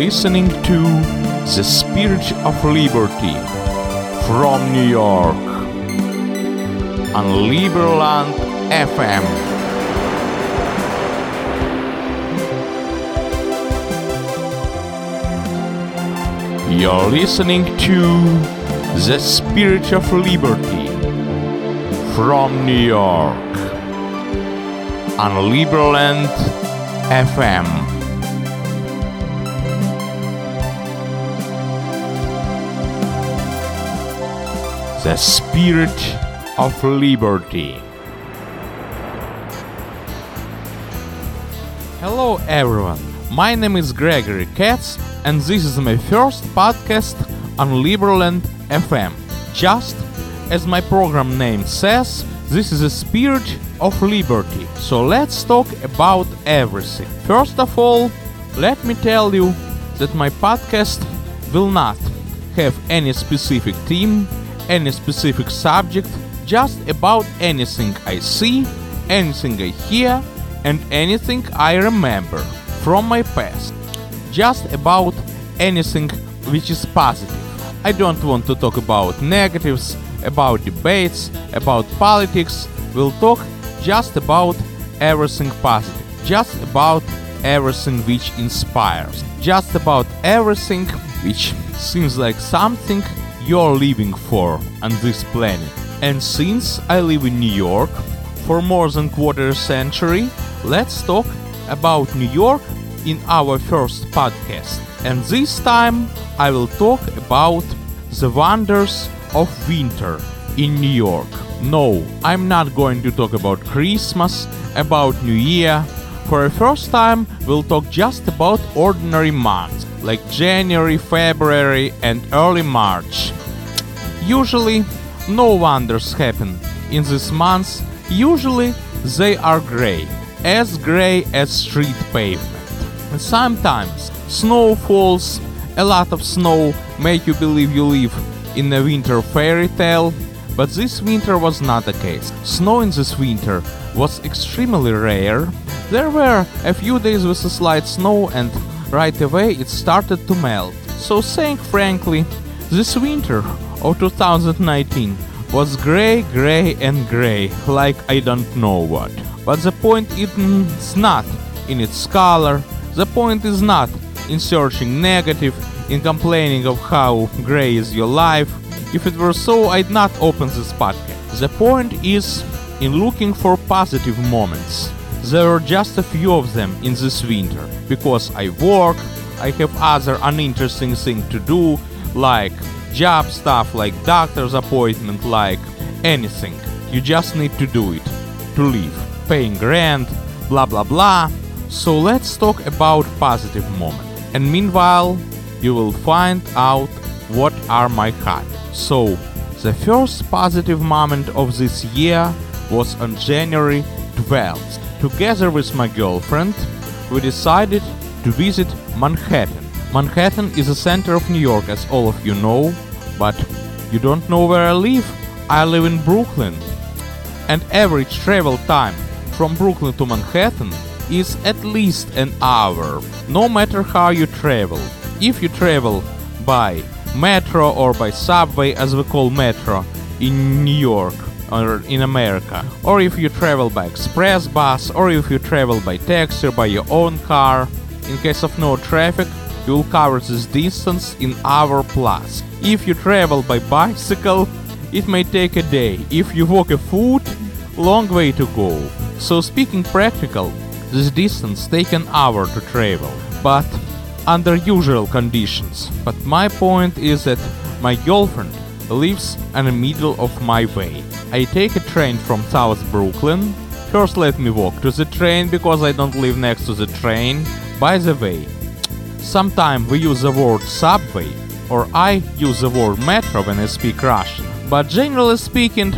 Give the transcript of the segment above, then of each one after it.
listening to The Spirit of Liberty from New York on Liberland FM. You're listening to The Spirit of Liberty from New York on Liberland FM. The Spirit of Liberty. Hello, everyone. My name is Gregory Kats, and this is my first podcast on Liberland FM. Just as my program name says, this is a spirit of liberty. So let's talk about everything. First of all, let me tell you that my podcast will not have any specific theme, any specific subject, just about anything I see, anything I hear, and anything I remember from my past. Just about anything which is positive. I don't want to talk about negatives, about debates, about politics. We'll talk just about everything positive, just about everything which inspires, just about everything which seems like something you're living for on this planet. And since I live in New York for more than quarter century, let's talk about New York in our first podcast. And this time I will talk about the wonders of winter in New York. No, I'm not going to talk about Christmas, about New Year. For the first time, we'll talk just about ordinary months like January, February, and early March. Usually, no wonders happen in these months. Usually, they are gray, as gray as street pavement. Sometimes, snow falls, a lot of snow make you believe you live in a winter fairy tale, but this winter was not the case. Snow in this winter was extremely rare. There were a few days with a slight snow, and right away it started to melt. So, saying frankly, this winter of 2019 was grey, grey, and grey, like I don't know what. But the point is not in its color, the point is not in searching negative, in complaining of how grey is your life. If it were so, I'd not open this podcast. The point is in looking for positive moments. There are just a few of them in this winter, because I work, I have other uninteresting things to do, like job stuff, like doctor's appointment, like anything. You just need to do it to live, paying rent, blah blah blah. So let's talk about positive moment. And meanwhile, you will find out what are my hobbies. So, the first positive moment of this year was on January 12th. Together with my girlfriend, we decided to visit Manhattan. Manhattan is the center of New York, as all of you know, but you don't know where I live. I live in Brooklyn. And average travel time from Brooklyn to Manhattan is at least an hour, no matter how you travel. If you travel by metro or by subway, as we call metro in New York or in America, or if you travel by express bus, or if you travel by taxi or by your own car, in case of no traffic, you will cover this distance in hour plus. If you travel by bicycle, it may take a day. If you walk a foot, long way to go. So speaking practical, this distance take an hour to travel, but under usual conditions. But my point is that my girlfriend lives in the middle of my way. I take a train from South Brooklyn. First let me walk to the train because I don't live next to the train. By the way, sometimes we use the word subway or I use the word metro when I speak Russian. But generally speaking,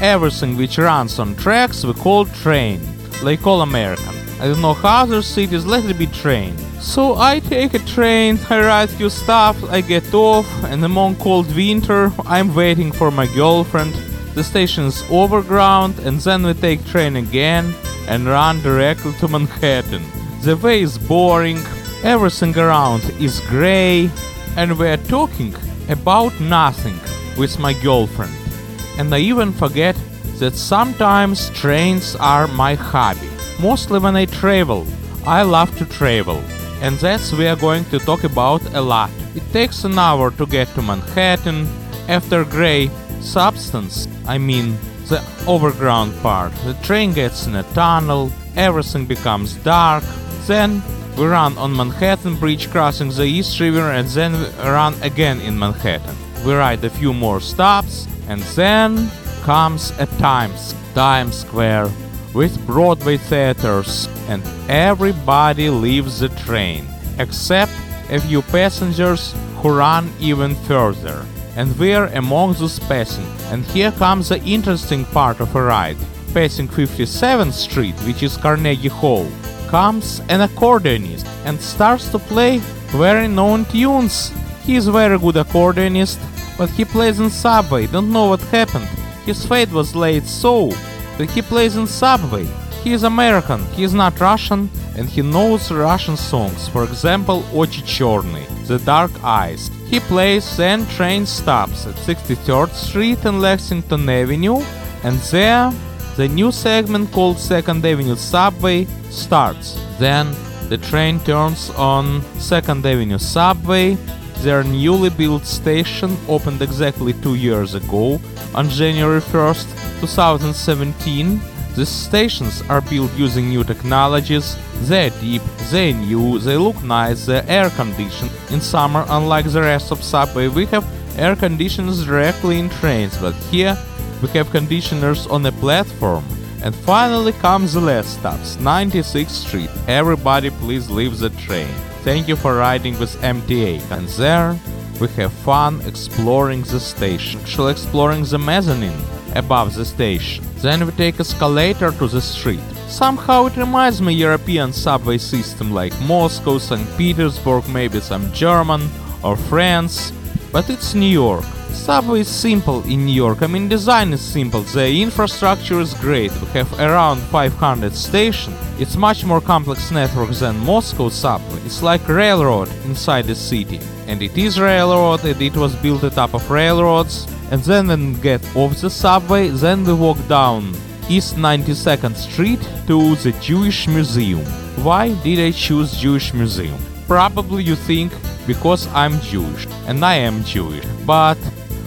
everything which runs on tracks we call train, like all American. I don't know how other cities, let it be train. So I take a train, I write few stuff, I get off, and among cold winter, I'm waiting for my girlfriend. The station's overground, and then we take train again and run directly to Manhattan. The way is boring, Everything around is gray, and we're talking about nothing with my girlfriend. And I even forget that sometimes trains are my hobby. Mostly when I travel, I love to travel, and that's we are going to talk about a lot. It takes an hour to get to Manhattan. After gray substance, I mean the overground part, the train gets in a tunnel, everything becomes dark, then we run on Manhattan Bridge crossing the East River and then run again in Manhattan. We ride a few more stops and then comes a Times, Times Square with Broadway theaters and everybody leaves the train except a few passengers who run even further. And we're among those passing. And here comes the interesting part of a ride. Passing 57th Street, which is Carnegie Hall, comes an accordionist and starts to play very known tunes. He is very good accordionist, but he plays in subway, don't know what happened. His fate was laid so he plays in subway. He is American, he is not Russian, and he knows Russian songs, for example, Ochi Chorny, The Dark Eyes. He plays, then train stops at 63rd Street and Lexington Avenue, and there the new segment called Second Avenue Subway starts. Then the train turns on Second Avenue Subway. Their newly built station opened exactly two years ago on January 1st, 2017. The stations are built using new technologies. They're deep, they're new, they look nice, they're air conditioned. In summer, unlike the rest of subway, we have air conditioners directly in trains, but here we have conditioners on a platform. And finally comes the last stops, 96th Street. Everybody please leave the train. Thank you for riding with MTA. And there we have fun exploring the station, actually exploring the mezzanine above the station. Then we take a escalator to the street. Somehow it reminds me European subway system like Moscow, St. Petersburg, maybe some German or France, but it's New York. Subway is simple in New York. I mean, design is simple. The infrastructure is great. We have around 500 stations. It's much more complex network than Moscow subway. It's like railroad inside the city. And it is railroad, and it was built top of railroads. And then when we get off the subway, then we walk down East 92nd Street to the Jewish Museum. Why did I choose Jewish Museum? Probably you think because I'm Jewish, and I am Jewish. But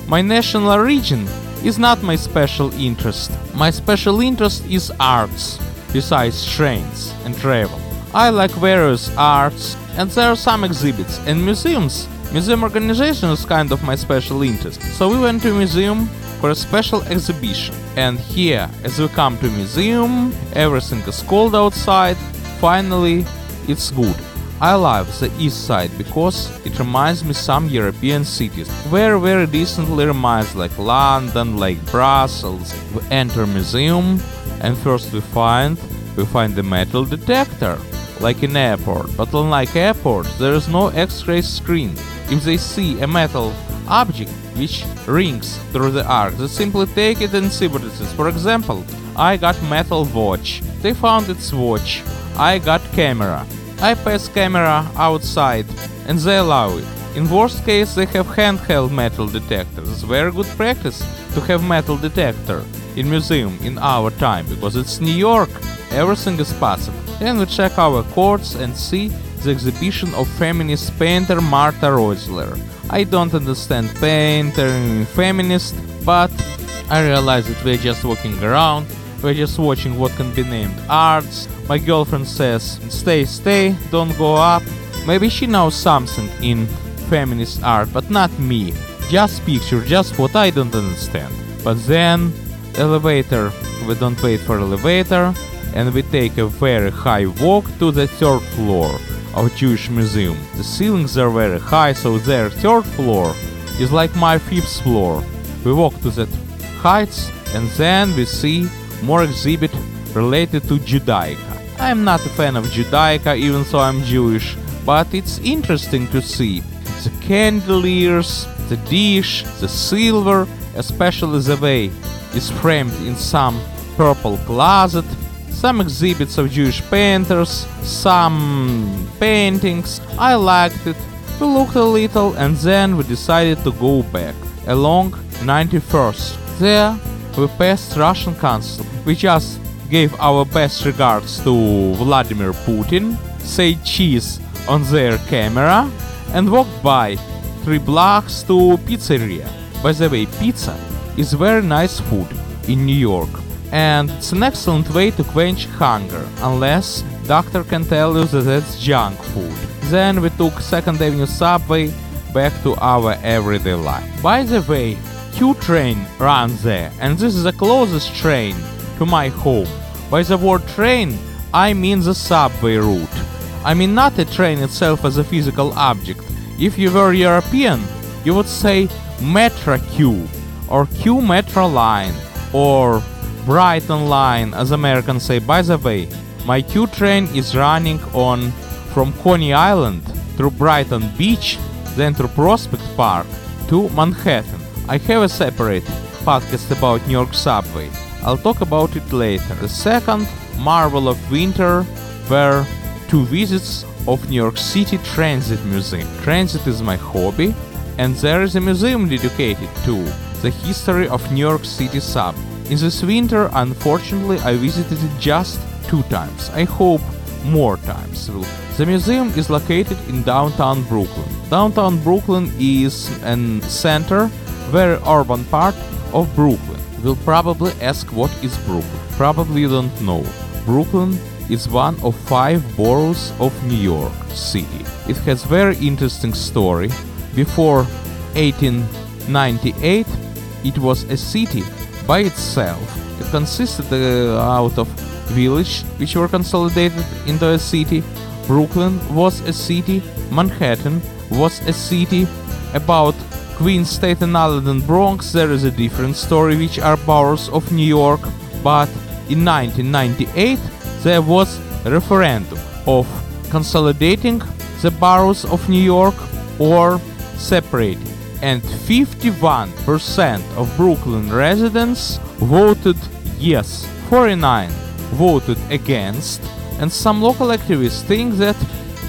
my national origin is not my special interest. My special interest is arts, besides trains and travel. I like various arts, and there are some exhibits and museums. Museum organization is kind of my special interest. So we went to museum for a special exhibition. And here, as we come to museum, everything is cold outside. Finally, it's good. I love the east side because it reminds me some European cities. Very very decently reminds like London, like Brussels. We enter museum and first we find we find the metal detector like in airport. But unlike airport, there is no X-ray screen. If they see a metal object which rings through the arc, they simply take it and see what it is. For example, I got metal watch. They found its watch. I got camera. I pass camera outside and they allow it. In worst case they have handheld metal detectors. It's very good practice to have metal detector in museum in our time because it's New York. Everything is possible. Then we check our courts and see the exhibition of feminist painter Martha Rosler. I don't understand painter feminist, but I realize that we're just walking around, we're just watching what can be named arts, my girlfriend says, stay, stay, don't go up. Maybe she knows something in feminist art, but not me. Just picture, just what I don't understand. But then, elevator, we don't wait for elevator, and we take a very high walk to the third floor of Jewish Museum. The ceilings are very high, so their third floor is like my fifth floor. We walk to that heights, and then we see more exhibit related to Judaica. I'm not a fan of Judaica, even though I'm Jewish, but it's interesting to see the candeliers, the dish, the silver, especially the way is framed in some purple closet. some exhibits of Jewish painters, some paintings. I liked it. We looked a little and then we decided to go back along 91st. There we passed Russian consul. We just gave our best regards to Vladimir Putin, said cheese on their camera, and walked by three blocks to pizzeria. By the way, pizza is very nice food in New York, and it's an excellent way to quench hunger, unless doctor can tell you that it's junk food. Then we took Second Avenue subway back to our everyday life. By the way, Q train runs there, and this is the closest train to my home. By the word train, I mean the subway route. I mean not a train itself as a physical object. If you were European, you would say Metro Q, or Q Metro Line, or Brighton Line, as Americans say. By the way, my Q train is running on from Coney Island through Brighton Beach, then through Prospect Park to Manhattan. I have a separate podcast about New York subway. I'll talk about it later. The second marvel of winter were two visits of New York City Transit Museum. Transit is my hobby, and there is a museum dedicated to the history of New York City sub. In this winter, unfortunately, I visited it just two times. I hope more times. The museum is located in downtown Brooklyn. Downtown Brooklyn is a center, very urban part of Brooklyn. You'll probably ask what is Brooklyn. Probably don't know. Brooklyn is one of five boroughs of New York City. It has very interesting story. Before 1898, it was a city by itself. It consisted uh, out of village which were consolidated into a city. Brooklyn was a city. Manhattan was a city. About Queens, Staten Island, and Bronx, there is a different story, which are boroughs of New York. But in 1998, there was a referendum of consolidating the boroughs of New York or separating, and 51% of Brooklyn residents voted yes, 49 voted against, and some local activists think that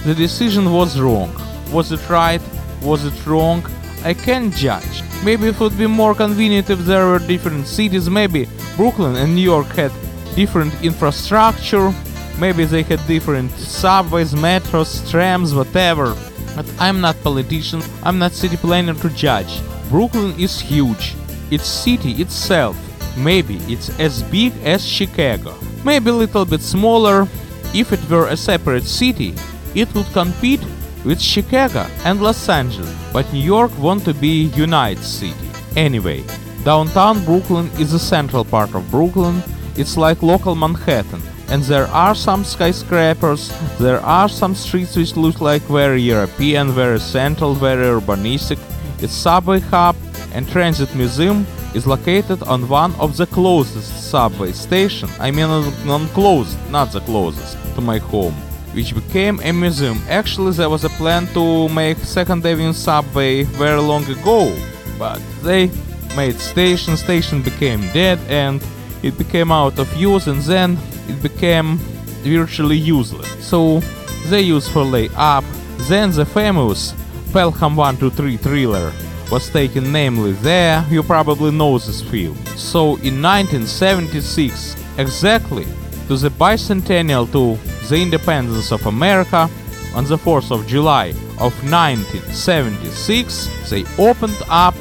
the decision was wrong. Was it right? Was it wrong? I can't judge. Maybe it would be more convenient if there were different cities. Maybe Brooklyn and New York had different infrastructure. Maybe they had different subways, metros, trams, whatever. But I'm not politician. I'm not city planner to judge. Brooklyn is huge. Its city itself, maybe it's as big as Chicago. Maybe a little bit smaller. If it were a separate city, it would compete with Chicago and Los Angeles, but New York want to be a United City. Anyway, downtown Brooklyn is the central part of Brooklyn. It's like local Manhattan, and there are some skyscrapers, there are some streets which look like very European, very central, very urbanistic. Its subway hub and transit museum is located on one of the closest subway station. I mean non closest, not the closest, to my home which became a museum. Actually, there was a plan to make Second Avenue subway very long ago, but they made station, station became dead, and it became out of use, and then it became virtually useless. So they used for lay up. Then the famous Pelham 123 thriller was taken namely there. You probably know this film. So in 1976, exactly to the bicentennial to the independence of America, on the 4th of July of 1976, they opened up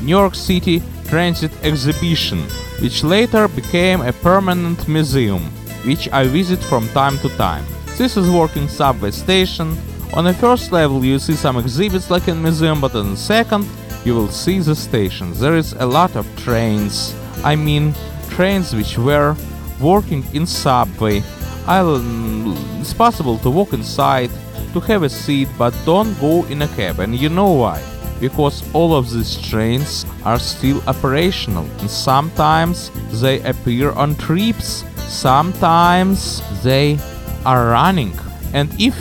New York City Transit Exhibition, which later became a permanent museum, which I visit from time to time. This is working subway station. On the first level you see some exhibits like in museum, but on the second you will see the station. There is a lot of trains. I mean trains which were working in subway. I'll, mm, it's possible to walk inside, to have a seat, but don't go in a cab. And you know why? Because all of these trains are still operational, and sometimes they appear on trips, sometimes they are running. And if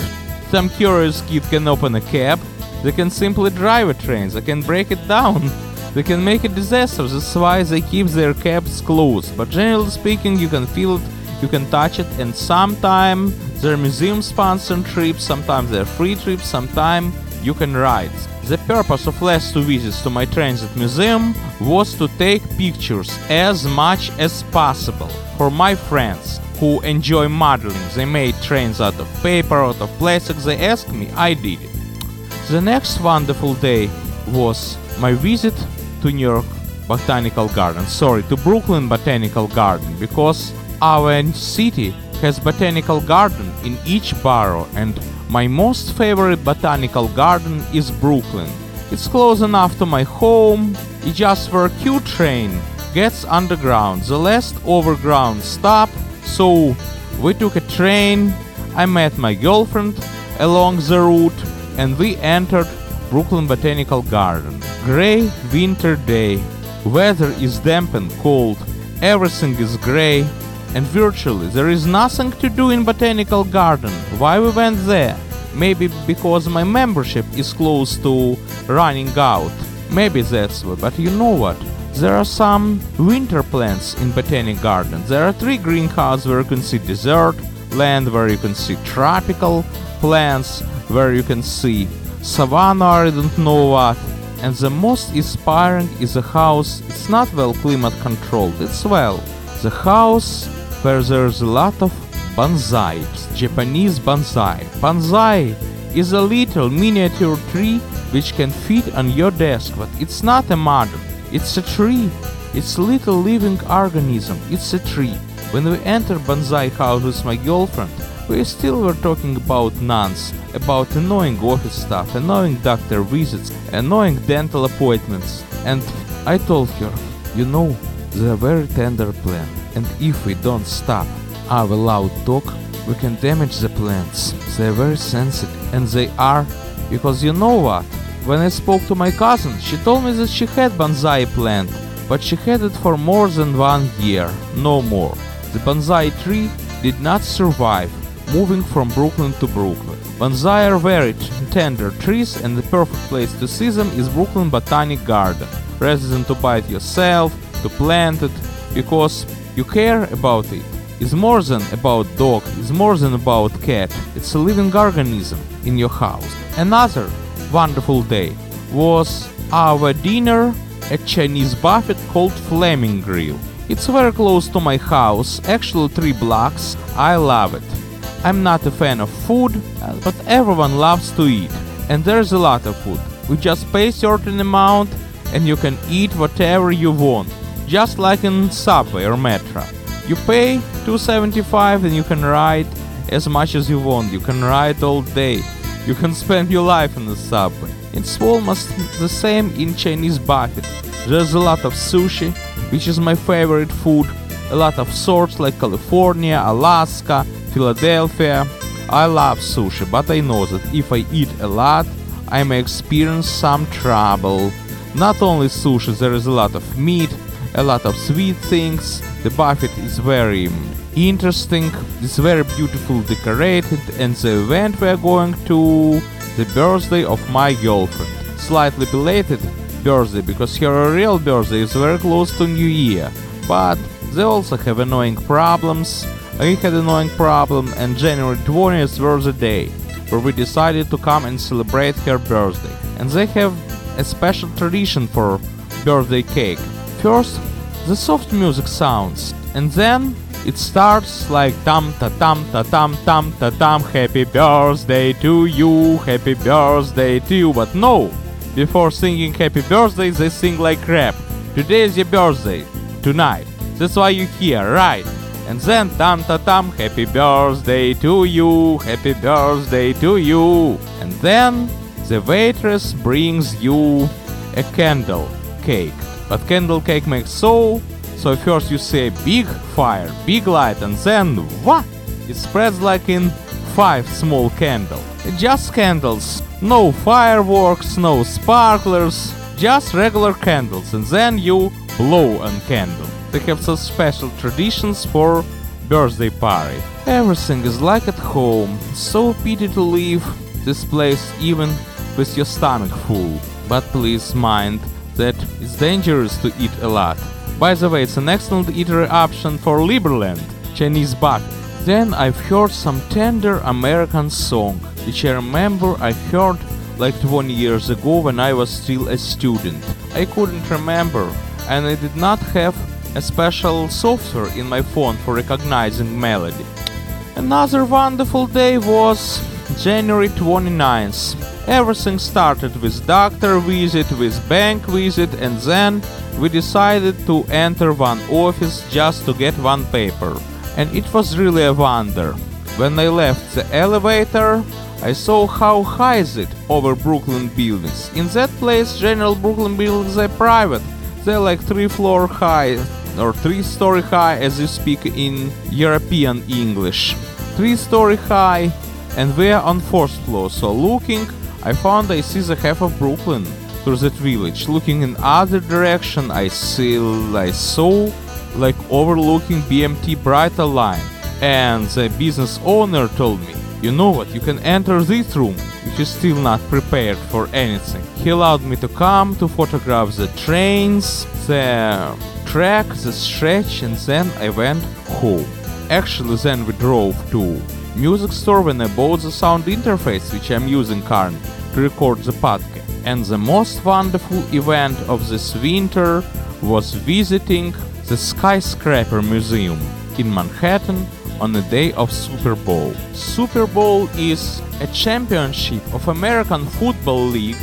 some curious kid can open a cab, they can simply drive a train, they can break it down. They can make a disaster, that's why they keep their cabs closed. But generally speaking, you can feel it you can touch it, and sometime they're museum sponsored trips, sometimes they're free trips, sometimes you can ride. The purpose of last two visits to my transit museum was to take pictures as much as possible for my friends who enjoy modeling. They made trains out of paper, out of plastic. They asked me, I did it. The next wonderful day was my visit to New York Botanical Garden. Sorry, to Brooklyn Botanical Garden because our city has botanical garden in each borough and my most favorite botanical garden is Brooklyn. It's close enough to my home, it's just where Q train gets underground, the last overground stop so we took a train, I met my girlfriend along the route, and we entered Brooklyn Botanical Garden. Gray winter day, weather is damp and cold, everything is gray, and virtually there is nothing to do in Botanical Garden. Why we went there? Maybe because my membership is close to running out. Maybe that's why, but you know what? There are some winter plants in Botanic Garden. There are three greenhouses where you can see desert land, where you can see tropical plants, where you can see savanna, I don't know what. And the most inspiring is a house, it's not well climate controlled, it's well. The house where there's a lot of bonsai, Japanese bonsai. Bonsai is a little miniature tree which can fit on your desk, but it's not a model, It's a tree. It's a little living organism. It's a tree. When we entered bonsai house with my girlfriend, we still were talking about nuns, about annoying office stuff, annoying doctor visits, annoying dental appointments. And I told her, you know, they're very tender plant, and if we don't stop our loud talk, we can damage the plants. They're very sensitive, and they are, because you know what? When I spoke to my cousin, she told me that she had bonsai plant, but she had it for more than one year, no more. The bonsai tree did not survive, moving from Brooklyn to Brooklyn. Bonsai are very tender trees and the perfect place to see them is Brooklyn Botanic Garden, rather than to buy it yourself, to plant it, because you care about it. It's more than about dog, it's more than about cat, it's a living organism in your house. Another wonderful day was our dinner at Chinese buffet called Flaming Grill. It's very close to my house, actually three blocks. I love it. I'm not a fan of food, but everyone loves to eat, and there's a lot of food. We just pay certain amount and you can eat whatever you want, just like in subway or metro. You pay 275 and you can ride as much as you want. You can ride all day. You can spend your life in the subway. It's almost the same in Chinese buffet. There's a lot of sushi, which is my favorite food, a lot of sorts like California, Alaska, Philadelphia. I love sushi, but I know that if I eat a lot, I may experience some trouble. Not only sushi, there is a lot of meat, a lot of sweet things. The buffet is very interesting, it's very beautiful decorated, and the event we are going to the birthday of my girlfriend. Slightly belated birthday because her real birthday is very close to New Year, but they also have annoying problems. We had annoying problem, and January 20th was the day where we decided to come and celebrate her birthday. And they have a special tradition for birthday cake. First, the soft music sounds, and then it starts like tam ta tam ta tam tam ta tam happy birthday to you, happy birthday to you. But no, before singing happy birthday, they sing like crap. Today is your birthday, tonight. That's why you here, right? And then tam ta tam happy birthday to you, happy birthday to you. And then the waitress brings you a candle cake. But candle cake makes so so first you a big fire, big light, and then what? It spreads like in five small candles. Just candles, no fireworks, no sparklers, just regular candles, and then you blow on candle. They have some special traditions for birthday party. Everything is like at home. So pity to leave this place even with your stomach full. But please mind that it's dangerous to eat a lot. By the way, it's an excellent eatery option for Liberland. Chinese bucket. Then I've heard some tender American song, which I remember I heard like 20 years ago when I was still a student. I couldn't remember, and I did not have a special software in my phone for recognizing melody. Another wonderful day was January 29th. Everything started with doctor visit, with bank visit, and then we decided to enter one office just to get one paper. And it was really a wonder. When I left the elevator, I saw how high is it over Brooklyn buildings. In that place, general Brooklyn buildings are private. They're like three floor high or three story high as you speak in European English. Three story high and we're on fourth floor. So looking, I found I see the half of Brooklyn through that village. Looking in other direction, I see I saw like overlooking BMT Brighton line. And the business owner told me you know what, you can enter this room, which is still not prepared for anything. He allowed me to come to photograph the trains, the track, the stretch, and then I went home. Actually, then we drove to music store when I bought the sound interface which I'm using currently to record the podcast. And the most wonderful event of this winter was visiting the Skyscraper Museum in Manhattan on the day of Super Bowl. Super Bowl is a championship of American Football League,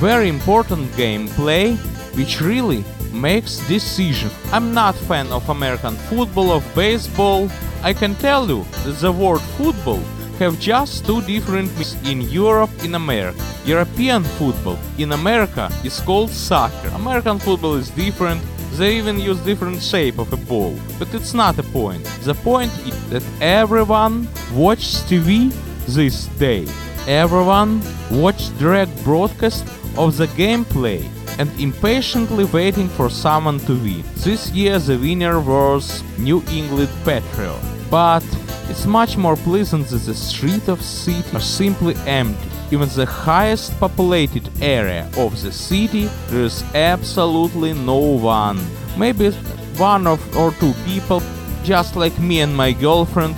very important game play which really makes decision. I'm not fan of American football of baseball. I can tell you that the word football have just two different meanings in Europe in America. European football in America is called soccer. American football is different they even use different shape of a ball. But it's not a point. The point is that everyone watches TV this day. Everyone watched direct broadcast of the gameplay and impatiently waiting for someone to win. This year the winner was New England Patriot. But it's much more pleasant that the streets of city are simply empty even the highest populated area of the city, there is absolutely no one. Maybe one of or two people, just like me and my girlfriend,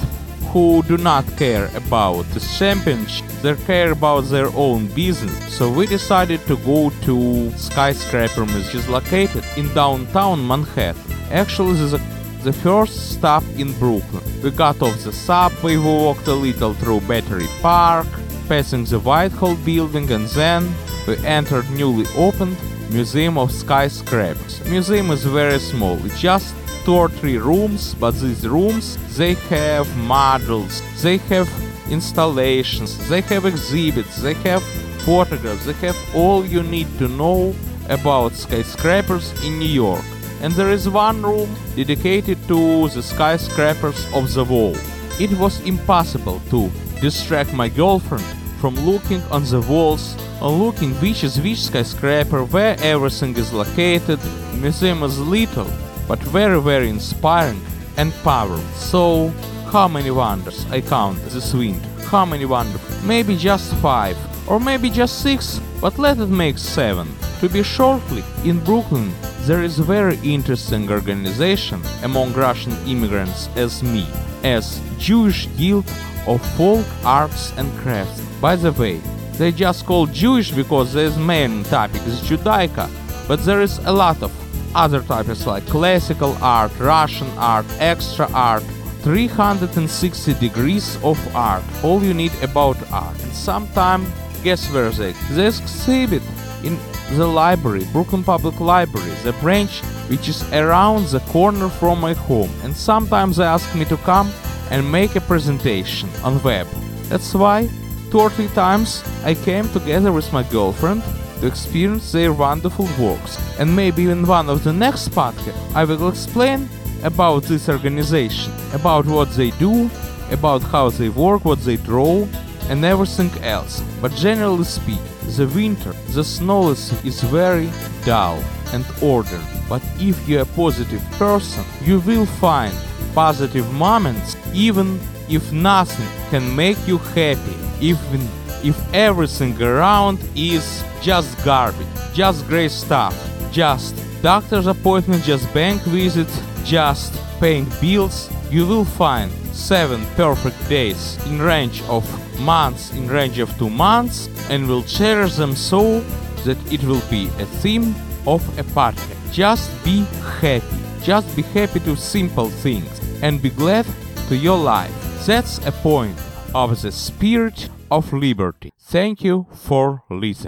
who do not care about the championship, they care about their own business. So we decided to go to Skyscraper, which is located in downtown Manhattan. Actually, this is the first stop in Brooklyn. We got off the subway, we walked a little through Battery Park, passing the Whitehall building and then we entered newly opened Museum of Skyscrapers. Museum is very small, just two or three rooms, but these rooms they have models, they have installations, they have exhibits, they have photographs, they have all you need to know about skyscrapers in New York. And there is one room dedicated to the skyscrapers of the wall. It was impossible to distract my girlfriend from looking on the walls, looking which is which skyscraper, where everything is located. Museum is little, but very very inspiring and powerful. So, how many wonders I count this winter? How many wonders? Maybe just five, or maybe just six, but let it make seven. To be shortly, in Brooklyn, there is a very interesting organization among Russian immigrants as me, as Jewish Guild of Folk Arts and Crafts. By the way, they just call Jewish because their main topic is Judaica, but there is a lot of other topics like classical art, Russian art, extra art, 360 degrees of art, all you need about art. And sometime, guess where they? They exhibit in the library, Brooklyn Public Library, the branch which is around the corner from my home. And sometimes they ask me to come and make a presentation on web. That's why two or three times I came together with my girlfriend to experience their wonderful works. And maybe in one of the next podcasts I will explain about this organization, about what they do, about how they work, what they draw, and everything else. But generally speaking, the winter, the snow is, is very dull and ordered. But if you're a positive person, you will find positive moments even if nothing can make you happy, even if everything around is just garbage, just great stuff, just doctor's appointment, just bank visit, just paying bills, you will find 7 perfect days in range of months in range of 2 months and will share them so that it will be a theme of a party. Just be happy. Just be happy to simple things and be glad to your life. That's a point of the spirit of liberty. Thank you for listening.